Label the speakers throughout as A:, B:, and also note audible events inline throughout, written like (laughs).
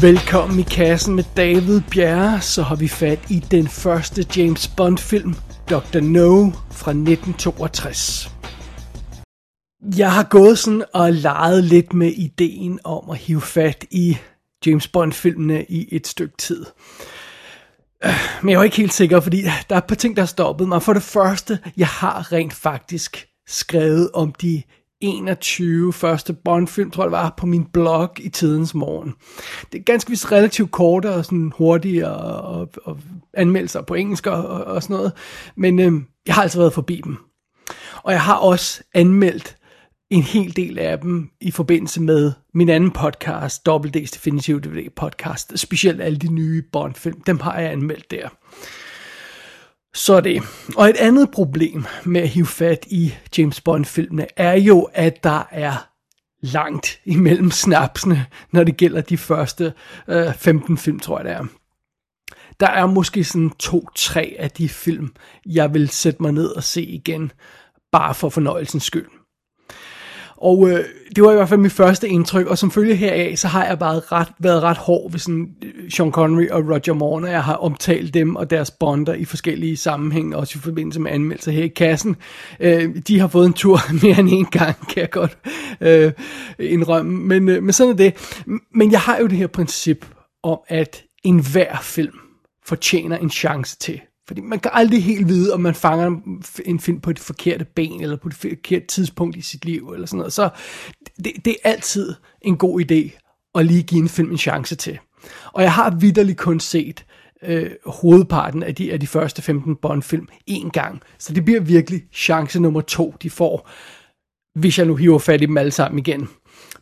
A: Velkommen i kassen med David Bjerre, så har vi fat i den første James Bond film, Dr. No fra 1962. Jeg har gået sådan og leget lidt med ideen om at hive fat i James Bond-filmene i et stykke tid. Men jeg er ikke helt sikker, fordi der er et par ting, der har stoppet mig. For det første, jeg har rent faktisk skrevet om de 21 første Bond-film, tror jeg det var, på min blog i tidens morgen. Det er ganske vist relativt korte og sådan hurtige og, og, og anmeldelser på engelsk og, og sådan noget. Men øh, jeg har altså været forbi dem. Og jeg har også anmeldt en hel del af dem i forbindelse med min anden podcast, Double D's Definitive DVD podcast, specielt alle de nye Bond-film, dem har jeg anmeldt der. Så det. Og et andet problem med at hive fat i James Bond-filmene er jo, at der er langt imellem snapsene, når det gælder de første øh, 15 film, tror jeg det er. Der er måske sådan to-tre af de film, jeg vil sætte mig ned og se igen, bare for fornøjelsens skyld. Og øh, det var i hvert fald mit første indtryk, og som følge heraf, så har jeg bare ret, været ret hård ved sådan øh, Sean Connery og Roger Moore, når jeg har omtalt dem og deres bonder i forskellige sammenhænge, også i forbindelse med anmeldelser her i kassen. Øh, de har fået en tur (laughs) mere end en gang, kan jeg godt øh, indrømme, men, øh, men sådan er det. Men jeg har jo det her princip om, at enhver film fortjener en chance til. Fordi man kan aldrig helt vide, om man fanger en film på det forkerte ben, eller på det forkerte tidspunkt i sit liv, eller sådan noget. Så det, det er altid en god idé at lige give en film en chance til. Og jeg har vidderligt kun set øh, hovedparten af de, af de første 15 Bond-film en gang. Så det bliver virkelig chance nummer to, de får, hvis jeg nu hiver fat i dem alle sammen igen.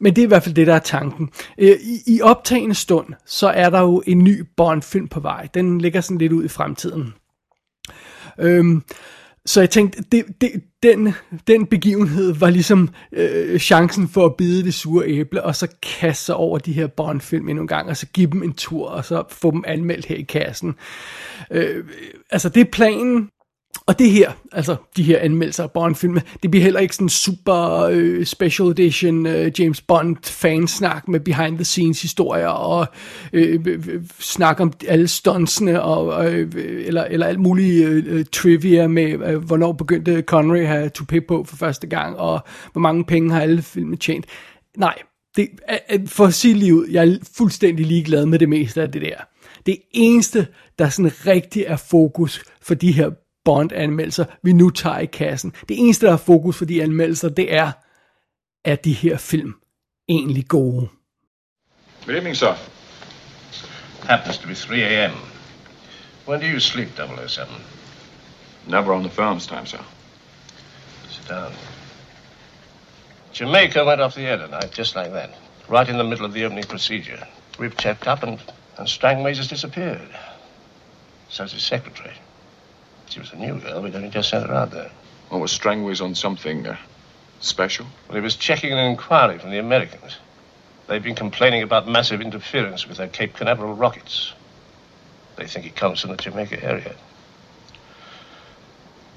A: Men det er i hvert fald det, der er tanken. Øh, I, i optagende stund, så er der jo en ny Bond-film på vej. Den ligger sådan lidt ud i fremtiden. Øhm, så jeg tænkte, det, det, den, den begivenhed var ligesom øh, chancen for at bide det sure æble, og så kaste sig over de her Bond-film endnu en gang, og så give dem en tur, og så få dem anmeldt her i kassen. Øh, altså det er planen, og det her, altså de her anmeldelser af Bond-filme, det bliver heller ikke sådan super øh, special edition øh, James Bond fansnak med behind the scenes historier og øh, øh, snak om alle stuntsene og øh, eller, eller alt muligt øh, øh trivia med øh, hvornår begyndte Connery at have toupé på for første gang og hvor mange penge har alle filmene tjent. Nej, det, øh, øh, for at sige lige ud, jeg er fuldstændig ligeglad med det meste af det der. Det eneste, der sådan rigtig er fokus for de her Bond-anmeldelser, vi nu tager i kassen. Det eneste, der er fokus for de anmeldelser, det er, er de her film egentlig gode?
B: Good evening, sir.
C: Happens to be 3 a.m. When do you sleep, 007?
B: Never on the firm's time, sir.
C: Sit down. Jamaica went off the air tonight, just like that. Right in the middle of the opening procedure. We've checked up and, and Strangways has disappeared. So's his secretary. She was a new girl. We'd only just sent her out there.
B: Or was Strangways on something uh, special?
C: Well, he was checking an inquiry from the Americans. They've been complaining about massive interference with their Cape Canaveral rockets. They think it comes from the Jamaica area.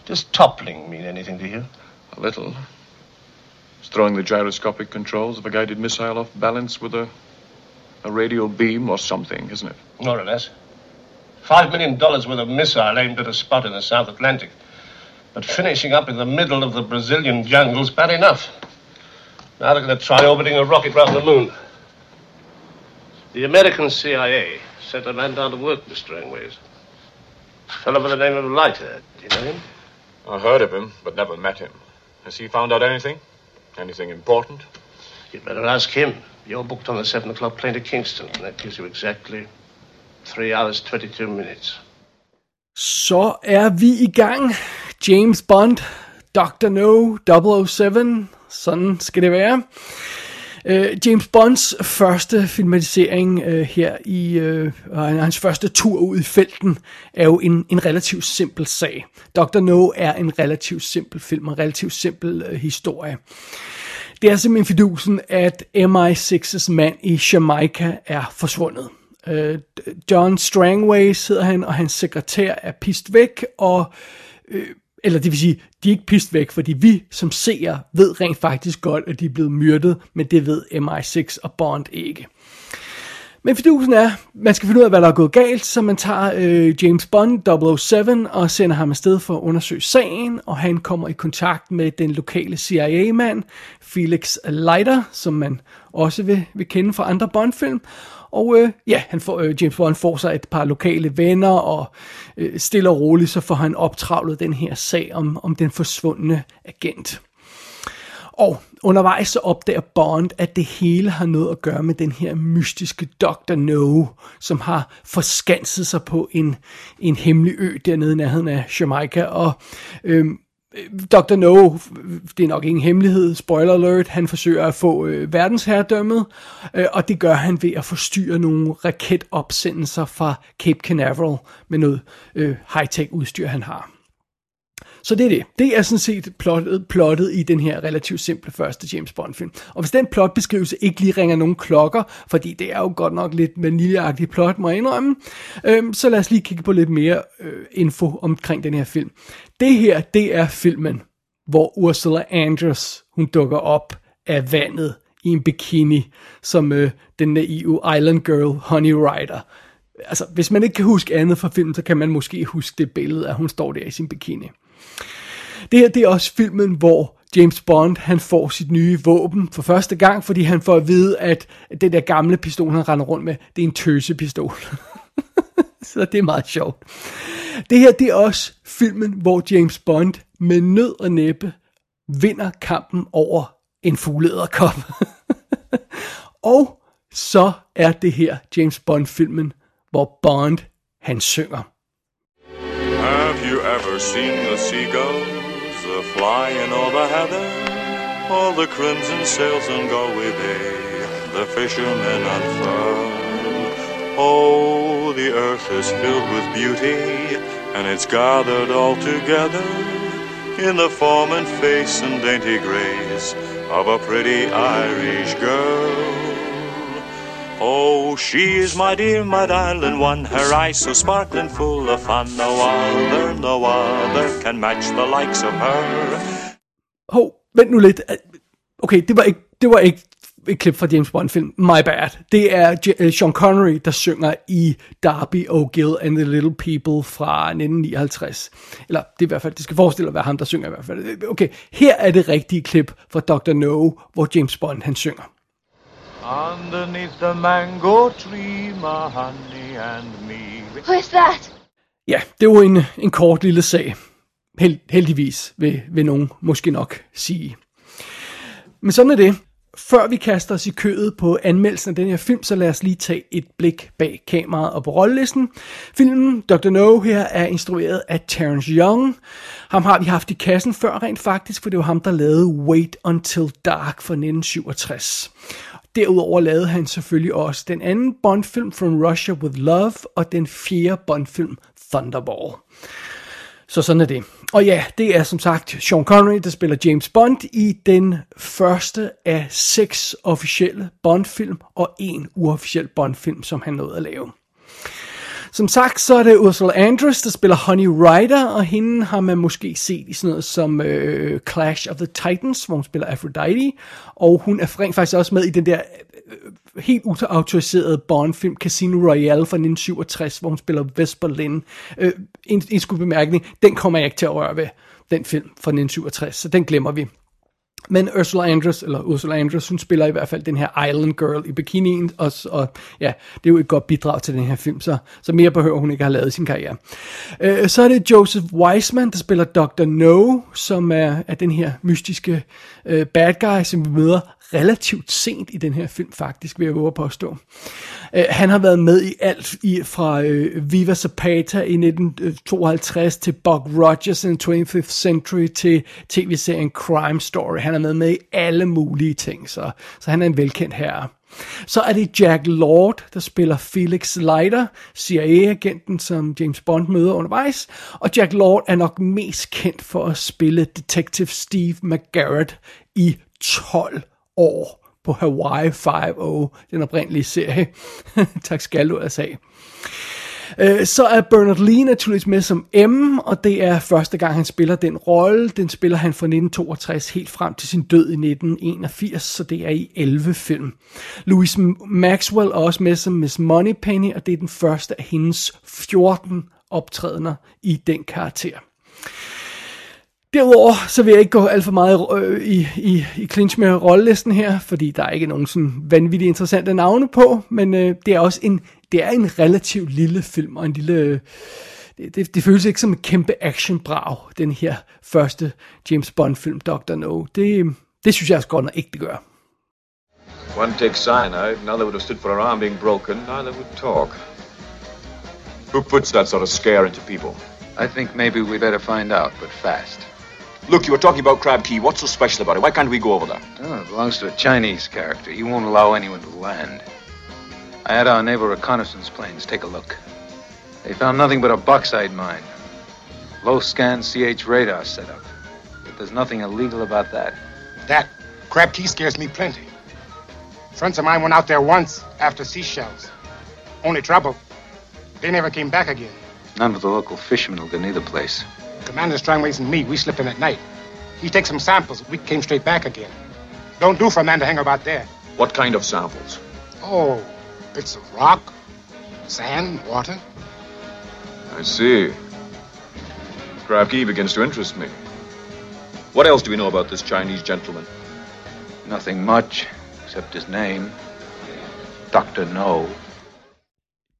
C: Does toppling mean anything to you?
B: A little. It's throwing the gyroscopic controls of a guided missile off balance with a, a radial beam or something, isn't it?
C: More or less. Five million dollars worth of missile aimed at a spot in the South Atlantic. But finishing up in the middle of the Brazilian jungle's bad enough. Now they're going to try orbiting a rocket around the moon. The American CIA sent a man down to work Mr. Strangways. A fellow by the name of Leiter. Do you know him?
B: I heard of him, but never met him. Has he found out anything? Anything important?
C: You'd better ask him. You're booked on the 7 o'clock plane to Kingston, and that gives you exactly 3 hours 22 minutes.
A: Så er vi i gang. James Bond, Dr. No, 007, sådan skal det være. Uh, James Bonds første filmatisering uh, her i uh, hans første tur ud i felten er jo en, en relativt simpel sag. Dr. No er en relativt simpel film, en relativt simpel uh, historie. Det er simpelthen fidusen, at MI6's mand i Jamaica er forsvundet. Øh, John Strangway sidder han, og hans sekretær er pist væk, og Øh, eller det vil sige, de er ikke pist væk, fordi vi som seere ved rent faktisk godt, at de er blevet myrdet, men det ved MI6 og Bond ikke. Men fidusen er, man skal finde ud af, hvad der er gået galt, så man tager øh, James Bond 007 og sender ham afsted for at undersøge sagen, og han kommer i kontakt med den lokale CIA-mand, Felix Leiter, som man også vil, vil kende fra andre Bond-film. Og øh, ja, han får, øh, James Bond får sig et par lokale venner, og øh, stille og roligt, så får han optravlet den her sag om, om den forsvundne agent. Og undervejs så opdager Bond, at det hele har noget at gøre med den her mystiske Dr. No, som har forskanset sig på en, en hemmelig ø dernede i nærheden af Jamaica. Og øhm, Dr. No, det er nok ingen hemmelighed, spoiler alert, han forsøger at få øh, verdensherredømmet, øh, og det gør han ved at forstyrre nogle raketopsendelser fra Cape Canaveral med noget øh, high-tech udstyr, han har. Så det er det. Det er sådan set plottet, plottet i den her relativt simple første James Bond film. Og hvis den plotbeskrivelse ikke lige ringer nogen klokker, fordi det er jo godt nok lidt vaniljeagtigt plot, må jeg indrømme, øhm, så lad os lige kigge på lidt mere øh, info omkring den her film. Det her, det er filmen, hvor Ursula Andress, hun dukker op af vandet i en bikini, som øh, den naive Island Girl Honey Rider. Altså, hvis man ikke kan huske andet fra filmen, så kan man måske huske det billede, at hun står der i sin bikini. Det her, det er også filmen, hvor James Bond, han får sit nye våben for første gang, fordi han får at vide, at det der gamle pistol, han render rundt med, det er en tøsepistol. (laughs) (laughs) Så det er meget sjovt. Det her, det er også filmen, hvor James Bond med nød og næppe vinder kampen over en fuglederkop. (laughs) og så er det her James Bond-filmen, hvor Bond, han synger.
D: Have you ever seen the seagulls? a flying over heather, all the crimson sails on Galway Bay, the fishermen unfurl. Oh, the earth is filled with beauty, and it's gathered all together in the form and face and dainty grace of a pretty Irish girl. Oh, she is my dear, my darling one, her eyes so sparkling full of fun. No other, no other can match the likes of her.
A: Hov, vent nu lidt. Øh, okay, det var ikke, det var ikke et klip fra James Bond-film. My bad. Det er uh, Sean Connery, der synger i Darby O'Gill and the Little People fra 1959. Eller det er i hvert fald, det skal forestille at være ham, der synger i hvert fald. Okay, her er det rigtige klip fra Dr. No, hvor James Bond han synger. Underneath the mango tree, my honey and me. Who is that? Ja, det var en, en kort lille sag. Held, heldigvis, vil, vil nogen måske nok sige. Men sådan er det. Før vi kaster os i kødet på anmeldelsen af den her film, så lad os lige tage et blik bag kameraet og på rollelisten. Filmen Dr. No her er instrueret af Terence Young. Ham har vi haft i kassen før rent faktisk, for det var ham, der lavede Wait Until Dark fra 1967. Derudover lavede han selvfølgelig også den anden Bond-film From Russia With Love og den fjerde Bond-film Thunderball. Så sådan er det. Og ja, det er som sagt Sean Connery, der spiller James Bond i den første af seks officielle Bond-film og en uofficiel Bond-film, som han nåede at lave. Som sagt, så er det Ursula Andress, der spiller Honey Rider, og hende har man måske set i sådan noget som øh, Clash of the Titans, hvor hun spiller Aphrodite, og hun er rent faktisk også med i den der øh, helt uautoriseret Bond-film Casino Royale fra 1967, hvor hun spiller Vesper Lynn. Øh, en, en skud bemærkning, den kommer jeg ikke til at røre ved, den film fra 1967, så den glemmer vi. Men Ursula Andress, eller Ursula Andress, hun spiller i hvert fald den her Island Girl i bikinien, og, og ja, det er jo et godt bidrag til den her film, så, så mere behøver hun ikke have lavet i sin karriere. Øh, så er det Joseph Wiseman, der spiller Dr. No, som er, er den her mystiske øh, bad guy, som vi møder relativt sent i den her film faktisk, vil jeg våge at påstå. Uh, han har været med i alt i, fra uh, Viva Zapata i 1952 øh, til Buck Rogers in 25th Century til tv-serien Crime Story. Han er med med i alle mulige ting, så, så han er en velkendt herre. Så er det Jack Lord, der spiller Felix Leiter, CIA-agenten, som James Bond møder undervejs. Og Jack Lord er nok mest kendt for at spille Detective Steve McGarrett i 12 år på Hawaii 5.0, den oprindelige serie. (laughs) tak skal du altså Øh, så er Bernard Lee naturligvis med som M, og det er første gang, han spiller den rolle. Den spiller han fra 1962 helt frem til sin død i 1981, så det er i 11 film. Louise Maxwell er også med som Miss Moneypenny, og det er den første af hendes 14 optrædener i den karakter. Derudover så vil jeg ikke gå alt for meget øh, i, i, i clinch med rollelisten her, fordi der er ikke nogen sådan vanvittigt interessante navne på, men øh, det er også en, det er en relativt lille film, og en lille... Det, det, det føles ikke som en kæmpe actionbrag, den her første James Bond-film, Dr. No. Det, det synes jeg også godt nok ikke, det gør.
B: One takes cyanide, another would have stood for her arm being broken, neither would talk. Who puts that sort of scare into people?
E: I think maybe we better find out, but fast.
B: Look, you were talking about Crab Key. What's so special about it? Why can't we go over there?
E: Oh, it uh, belongs to a Chinese character. He won't allow anyone to land. I had our naval reconnaissance planes take a look. They found nothing but a bauxite mine. Low scan CH radar setup. But there's nothing illegal about that.
F: That Crab Key scares me plenty. Friends of mine went out there once after seashells. Only trouble, they never came back again.
E: None of the local fishermen will go near the place.
F: Commander Strangways and me, we slipped in at night. He takes some samples. We came straight back again. Don't do for a man to hang about there.
B: What kind of samples?
F: Oh, bits of rock, sand, water.
B: I see. Crab Key begins to interest me. What else do we know about this Chinese gentleman?
E: Nothing much, except his name. Dr. No.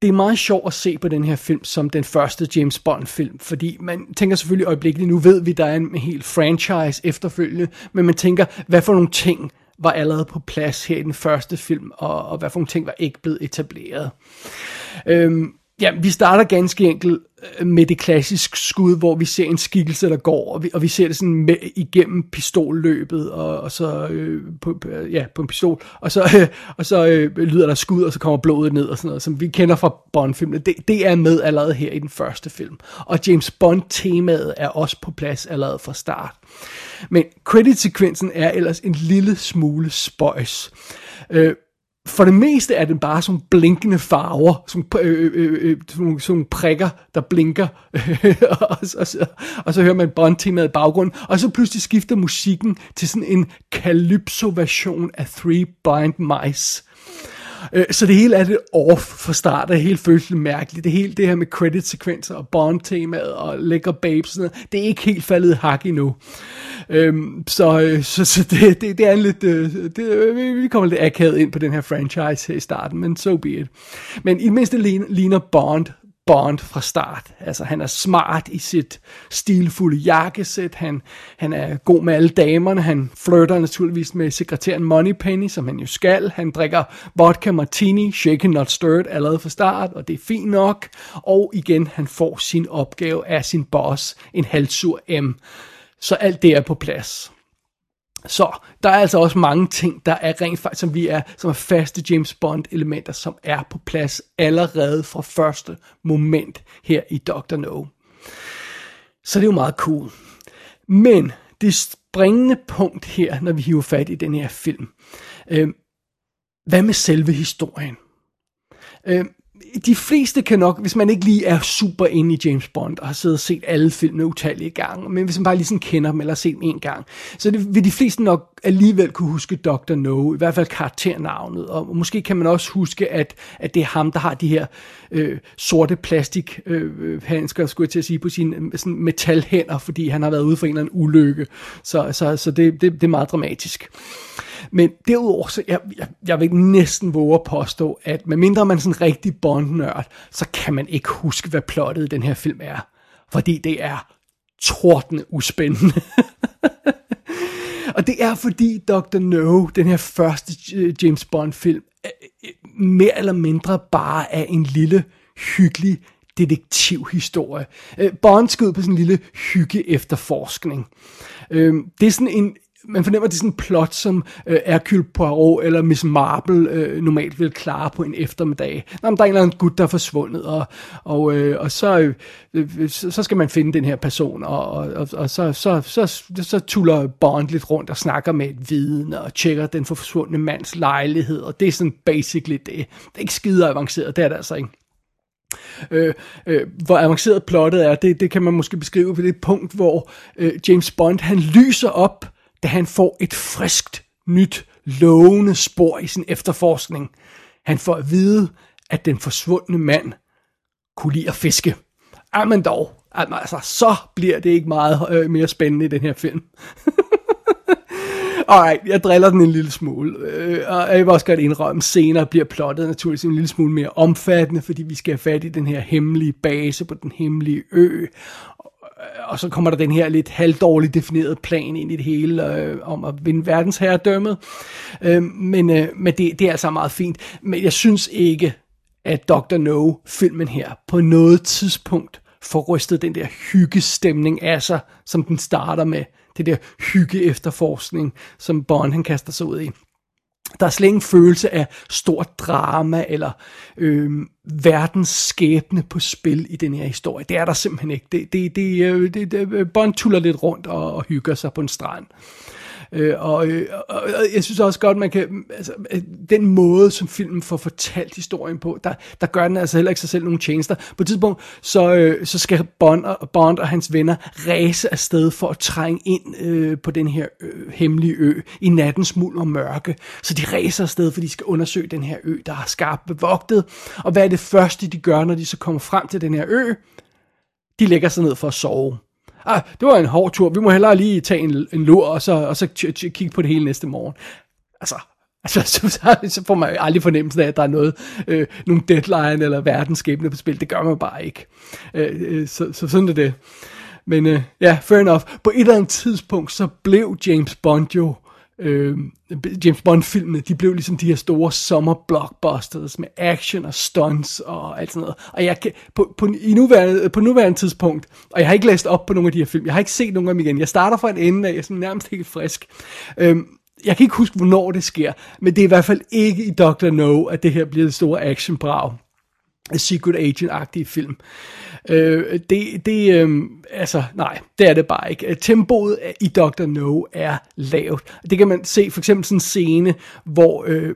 A: Det er meget sjovt at se på den her film som den første James Bond film, fordi man tænker selvfølgelig øjeblikkeligt, nu ved vi, der er en helt franchise efterfølgende, men man tænker, hvad for nogle ting var allerede på plads her i den første film, og, og hvad for nogle ting var ikke blevet etableret. Øhm, Ja, vi starter ganske enkelt øh, med det klassiske skud, hvor vi ser en skikkelse, der går, og vi, og vi ser det sådan med, igennem pistolløbet, og, og så øh, på, ja, på en pistol, og så, øh, og så øh, lyder der skud, og så kommer blodet ned og sådan noget, som vi kender fra Bond-filmene. Det, det er med allerede her i den første film. Og James Bond-temaet er også på plads allerede fra start. Men credit-sekvensen er ellers en lille smule spøjs. Øh, for det meste er den bare sådan blinkende farver, som øh, øh, øh, øh, sådan, sådan prikker, der blinker, (laughs) og, og, så, og så hører man Bond-temaet i baggrunden, og så pludselig skifter musikken til sådan en calypso-version af Three Blind Mice. Øh, Øh, så det hele er det off fra start, det hele føles lidt mærkeligt. Det hele det her med credit-sekvenser og Bond-temaet og lækker babes, sådan noget, det er ikke helt faldet hak endnu. Øhm, så, øh, så, så det, det, det er en lidt, øh, det, vi kommer lidt akavet ind på den her franchise her i starten, men so be it. Men i det mindste ligner Bond Bond fra start. Altså, han er smart i sit stilfulde jakkesæt, han, han er god med alle damerne, han flirter naturligvis med sekretæren Moneypenny, som han jo skal. Han drikker vodka martini, shaken not stirred, allerede fra start, og det er fint nok. Og igen, han får sin opgave af sin boss, en halvsur M. Så alt det er på plads. Så der er altså også mange ting, der er rent faktisk, som vi er, som er faste James Bond elementer, som er på plads allerede fra første moment her i Dr. No. Så det er jo meget cool. Men det springende punkt her, når vi hiver fat i den her film, øh, hvad med selve historien? Øh, de fleste kan nok, hvis man ikke lige er super inde i James Bond, og har siddet og set alle filmene utallige gange, men hvis man bare lige sådan kender dem, eller har set dem en gang, så det, vil de fleste nok alligevel kunne huske Dr. No, i hvert fald karakternavnet, og måske kan man også huske, at, at det er ham, der har de her øh, sorte plastik øh, øh handsker, skulle jeg til at sige, på sine øh, sådan metalhænder, fordi han har været ude for en eller anden ulykke, så, så, så det, det, det er meget dramatisk. Men derudover, så jeg, jeg, jeg vil næsten våge at påstå, at medmindre man er sådan en rigtig Bond-nørd, så kan man ikke huske, hvad plottet i den her film er. Fordi det er tordende uspændende. (laughs) Og det er fordi Dr. No, den her første øh, James Bond-film, øh, øh, mere eller mindre bare er en lille, hyggelig detektivhistorie. Bond skal ud på sådan en lille hygge efterforskning. Det er sådan en, man fornemmer, at det er sådan en plot, som øh, Hercule Poirot eller Miss Marple øh, normalt vil klare på en eftermiddag. Nå, men der er en eller anden gut, der er forsvundet, og, og, øh, og så, øh, så skal man finde den her person, og, og, og så, så, så, så, så tuller Bond lidt rundt og snakker med et viden, og tjekker den forsvundne mands lejlighed, og det er sådan basically det. Det er ikke skide avanceret, det er det altså ikke. Øh, øh, hvor avanceret plottet er, det, det kan man måske beskrive ved det punkt, hvor øh, James Bond han lyser op, da han får et friskt, nyt, lovende spor i sin efterforskning. Han får at vide, at den forsvundne mand kunne lide at fiske. Jamen dog, altså, så bliver det ikke meget øh, mere spændende i den her film. (laughs) Alright, jeg driller den en lille smule. Øh, og jeg vil også godt indrømme, senere bliver plottet naturligvis en lille smule mere omfattende, fordi vi skal have fat i den her hemmelige base på den hemmelige ø. Øh, og så kommer der den her lidt halvdårligt definerede plan ind i det hele øh, om at vinde verdensherredømmet. Øh, men øh, men det, det er altså meget fint. Men jeg synes ikke, at Dr. No-filmen her på noget tidspunkt får rystet den der hyggestemning af sig, som den starter med det der hygge efterforskning, som Bond han kaster sig ud i. Der er slet ingen følelse af stort drama eller øh, verdens skæbne på spil i den her historie. Det er der simpelthen ikke. Det, det, det, øh, det, det, øh, Bond tuller lidt rundt og, og hygger sig på en strand. Øh, Øh, og, øh, og, og jeg synes også godt, man kan, altså, øh, den måde, som filmen får fortalt historien på, der, der gør den altså heller ikke sig selv nogen tjenester. På et tidspunkt, så, øh, så skal Bond og, Bond og hans venner ræse afsted for at trænge ind øh, på den her øh, hemmelige ø i nattens muld og mørke. Så de ræser afsted, for de skal undersøge den her ø, der er skarpt bevogtet. Og hvad er det første, de gør, når de så kommer frem til den her ø? De lægger sig ned for at sove ah, det var en hård tur, vi må hellere lige tage en, en lur, og så, og så kigge på det hele næste morgen. Altså, altså (laughs) så, så får man aldrig fornemmelsen af, at der er noget, øh, nogle deadline eller verdensskæbne på spil. Det gør man bare ikke. Øh, øh, så, så sådan er det. Men øh, ja, fair enough. På et eller andet tidspunkt, så blev James Bond jo øh, James Bond-filmene, de blev ligesom de her store sommer-blockbusters med action og stunts og alt sådan noget. Og jeg kan, på, på, i nuværende, på nuværende tidspunkt, og jeg har ikke læst op på nogle af de her film, jeg har ikke set nogen af dem igen, jeg starter fra en ende af, jeg er sådan nærmest helt frisk. Øh, jeg kan ikke huske, hvornår det sker, men det er i hvert fald ikke i Dr. No, at det her bliver det store action-brag. Secret Agent-agtige film. Øh, det, det øh, altså, nej, det er det bare ikke. Øh, tempoet i Dr. No er lavt. Det kan man se for eksempel sådan en scene, hvor øh,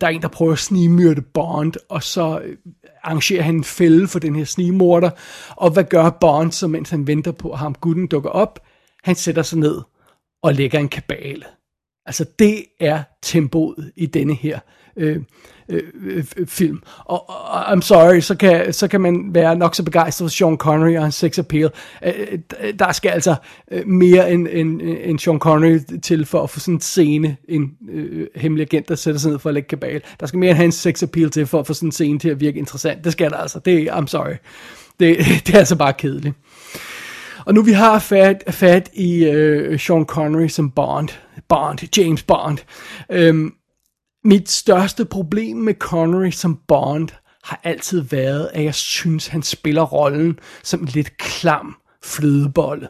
A: der er en, der prøver at snigmyrde Bond, og så øh, arrangerer han en fælde for den her snigmorder. Og hvad gør Bond, så mens han venter på, at ham gutten dukker op? Han sætter sig ned og lægger en kabale. Altså, det er tempoet i denne her øh, øh, øh film. Og, og I'm sorry, så kan, så kan man være nok så begejstret for Sean Connery og hans sex appeal. Øh, øh der skal altså øh, mere end, end, end Sean Connery til for at få sådan en scene, en øh, hemmelig agent, der sætter sig ned for at lægge kabal. Der skal mere end hans sex appeal til for at få sådan en scene til at virke interessant. Det skal der altså. Det, I'm sorry. Det, (laughs) det er altså bare kedeligt. Og nu vi har fat, fat i øh, Sean Connery som Bond, Bond, James Bond, øhm, mit største problem med Connery som Bond har altid været, at jeg synes, han spiller rollen som en lidt klam flødebolle.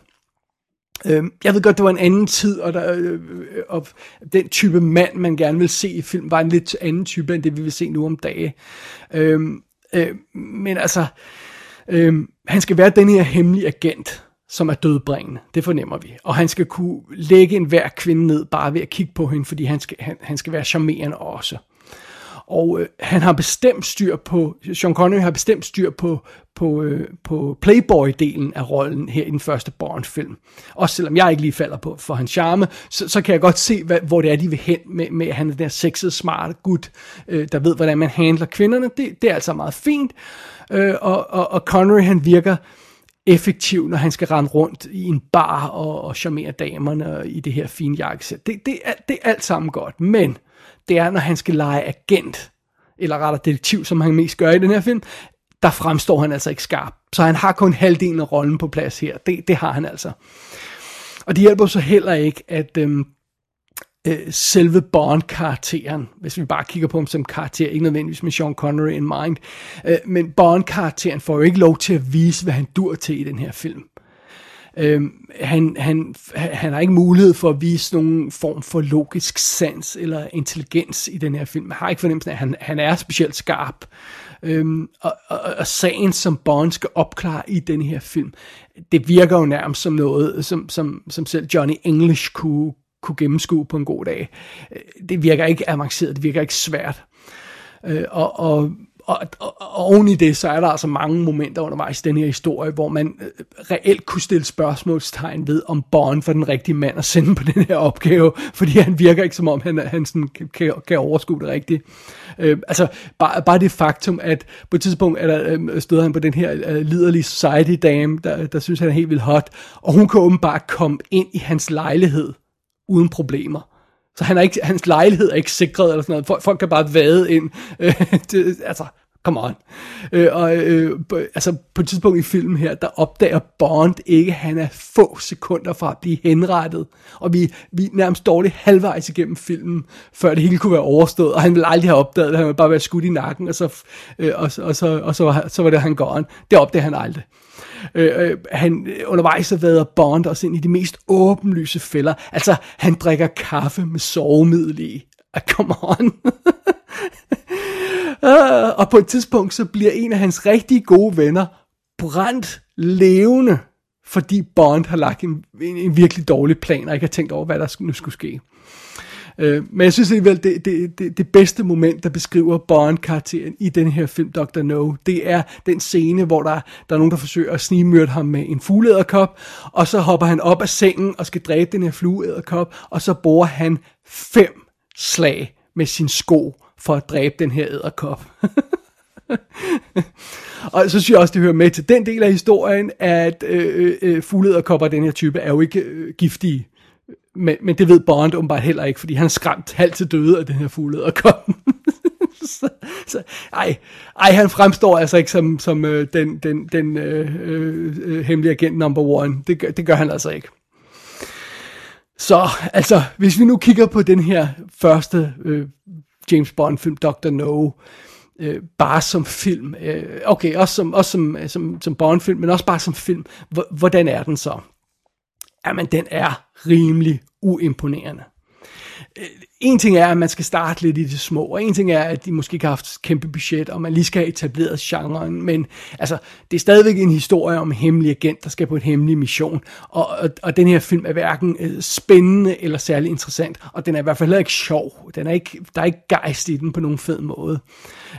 A: Øhm, jeg ved godt, det var en anden tid, og, der, øh, øh, og den type mand, man gerne vil se i film, var en lidt anden type, end det vi vil se nu om dage. Øhm, øh, men altså, øh, han skal være den her hemmelige agent, som er dødbringende. Det fornemmer vi. Og han skal kunne lægge en hver kvinde ned, bare ved at kigge på hende, fordi han skal, han, han skal være charmerende også. Og øh, han har bestemt styr på, Sean Connery har bestemt styr på, på, øh, på Playboy-delen af rollen her i den første Bond-film. Også selvom jeg ikke lige falder på for hans charme, så, så kan jeg godt se, hvad, hvor det er, de vil hen med, med at han er der sexede, smarte gut, øh, der ved, hvordan man handler kvinderne. Det, det er altså meget fint. Øh, og, og, og Connery, han virker effektiv, når han skal rende rundt i en bar og, og charmere damerne i det her fine jakkesæt. Det, det, er, det er alt sammen godt, men det er, når han skal lege agent, eller rettere detektiv, som han mest gør i den her film, der fremstår han altså ikke skarp. Så han har kun halvdelen af rollen på plads her. Det, det har han altså. Og det hjælper så heller ikke, at øhm, øh, selve Bond-karakteren, hvis vi bare kigger på ham som karakter, ikke nødvendigvis med Sean Connery in mind, øh, men Bond-karakteren får jo ikke lov til at vise, hvad han dur til i den her film. Øh, han, han, han har ikke mulighed for at vise nogen form for logisk sans eller intelligens i den her film. Man har ikke fornemmelsen af, at han, han er specielt skarp. Øhm, og, og, og sagen, som Bond skal opklare i den her film, det virker jo nærmest som noget, som, som, som selv Johnny English kunne, kunne gennemskue på en god dag. Det virker ikke avanceret, det virker ikke svært. Og, og, og, og, og oven i det, så er der altså mange momenter undervejs i den her historie, hvor man reelt kunne stille spørgsmålstegn ved, om Bond var den rigtige mand at sende på den her opgave, fordi han virker ikke som om, han, han sådan kan, kan overskue det rigtigt. Øh, altså, bare, bare det faktum, at på et tidspunkt er der, øh, støder han på den her øh, liderlige society dame, der, der synes, han er helt vildt hot, og hun kan åbenbart komme ind i hans lejlighed uden problemer. Så han er ikke, hans lejlighed er ikke sikret eller sådan noget. Folk, folk kan bare vade ind. (laughs) Øh, det, altså, come on. Øh, og øh, altså, på et tidspunkt i filmen her, der opdager Bond ikke, at han er få sekunder fra at blive henrettet. Og vi, vi er nærmest dårligt halvvejs igennem filmen, før det hele kunne være overstået. Og han ville aldrig have opdaget det. Han ville bare være skudt i nakken, og så, øh, og, og, og, så, og så, så var det han gone. Det opdager han aldrig. Øh, øh, han undervejs har været Bond også ind i de mest åbenlyse fælder. Altså, han drikker kaffe med sovemiddel i. Ah, come on. uh, (laughs) og på et tidspunkt, så bliver en af hans rigtig gode venner brændt levende, fordi Bond har lagt en, en, en virkelig dårlig plan, og ikke har tænkt over, hvad der nu skulle ske. Øh, men jeg synes alligevel, det, det, det, det bedste moment, der beskriver Bond-karakteren i den her film, Dr. No, det er den scene, hvor der, der er nogen, der forsøger at snigmyrde ham med en fugleæderkop, og så hopper han op af sengen og skal dræbe den her flueæderkop, og så bruger han fem slag med sin sko for at dræbe den her æderkop. (laughs) og så synes jeg også, det hører med til den del af historien, at øh, øh, øh fuglederkopper af den her type er jo ikke øh, giftige. Men, men det ved Bond åbenbart heller ikke, fordi han er skræmt halvt til døde af den her fugle og kom. (laughs) så, så, ej, ej, han fremstår altså ikke som, som øh, den, den, den øh, øh, øh hemmelige agent number one. Det, det gør han altså ikke. Så altså, hvis vi nu kigger på den her første øh, James Bond film, Dr. No, øh, bare som film, øh, okay, også som, også som, øh, som, som Bond film, men også bare som film, hvordan er den så? jamen den er rimelig uimponerende. Øh, en ting er, at man skal starte lidt i det små, og en ting er, at de måske ikke har haft kæmpe budget, og man lige skal have etableret genren, men altså, det er stadigvæk en historie om en hemmelig agent, der skal på en hemmelig mission, og, og, og den her film er hverken øh, spændende eller særlig interessant, og den er i hvert fald heller ikke sjov, den er ikke, der er ikke gejst i den på nogen fed måde.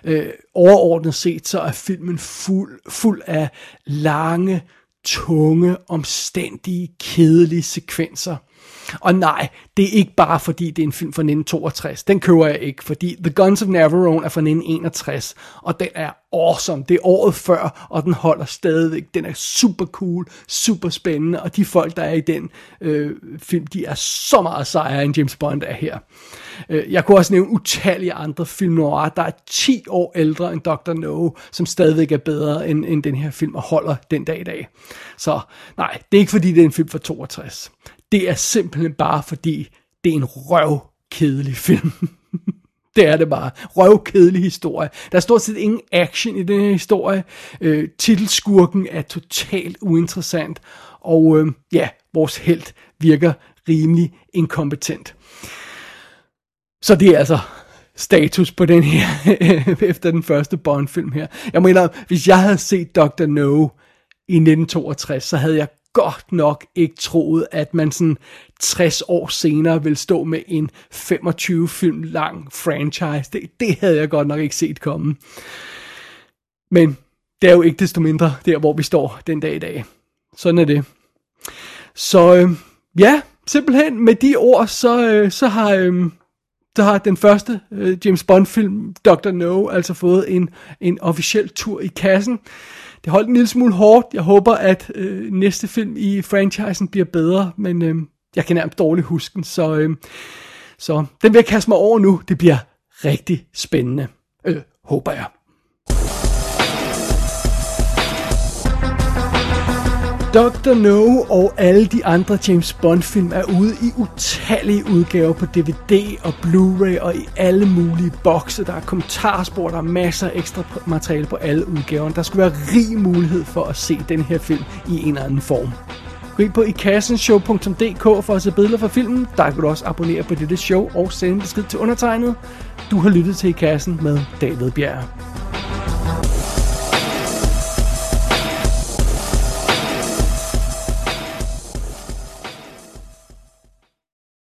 A: Øh, overordnet set, så er filmen fuld, fuld af lange, tunge, omstændige, kedelige sekvenser. Og nej, det er ikke bare fordi, det er en film fra 1962. Den køber jeg ikke, fordi The Guns of Navarone er fra 1961, og den er awesome. Det er året før, og den holder stadigvæk. Den er super cool, super spændende, og de folk, der er i den øh, film, de er så meget sejere, end James Bond er her. Øh, jeg kunne også nævne utallige andre film noir, der er 10 år ældre end Dr. No, som stadigvæk er bedre end, end den her film, og holder den dag i dag. Så nej, det er ikke fordi, det er en film fra 62. Det er simpelthen bare fordi, det er en røvkedelig film. (laughs) det er det bare. Røvkedelig historie. Der er stort set ingen action i den her historie. Øh, titelskurken er totalt uinteressant. Og øh, ja, vores held virker rimelig inkompetent. Så det er altså status på den her, (laughs) efter den første Bond-film her. Jeg mener, hvis jeg havde set Dr. No i 1962, så havde jeg godt nok ikke troet, at man sådan 60 år senere vil stå med en 25 film lang franchise. Det, det havde jeg godt nok ikke set komme. Men det er jo ikke desto mindre der, hvor vi står den dag i dag. Sådan er det. Så øh, ja, simpelthen med de ord, så, øh, så har... Øh, der har den første øh, James Bond film, Dr. No, altså fået en, en officiel tur i kassen. Det holdt en lille smule hårdt. Jeg håber, at øh, næste film i franchisen bliver bedre, men øh, jeg kan nærmest dårligt huske den, så, øh, så den vil jeg kaste mig over nu. Det bliver rigtig spændende, øh, håber jeg. Dr. No og alle de andre James Bond-film er ude i utallige udgaver på DVD og Blu-ray og i alle mulige bokse. Der er kommentarspor, der er masser af ekstra materiale på alle udgaverne. Der skulle være rig mulighed for at se den her film i en eller anden form. Gå ind på ikassenshow.dk for at se billeder fra filmen. Der kan du også abonnere på dette show og sende besked til undertegnet. Du har lyttet til I Kassen med David Bjerg.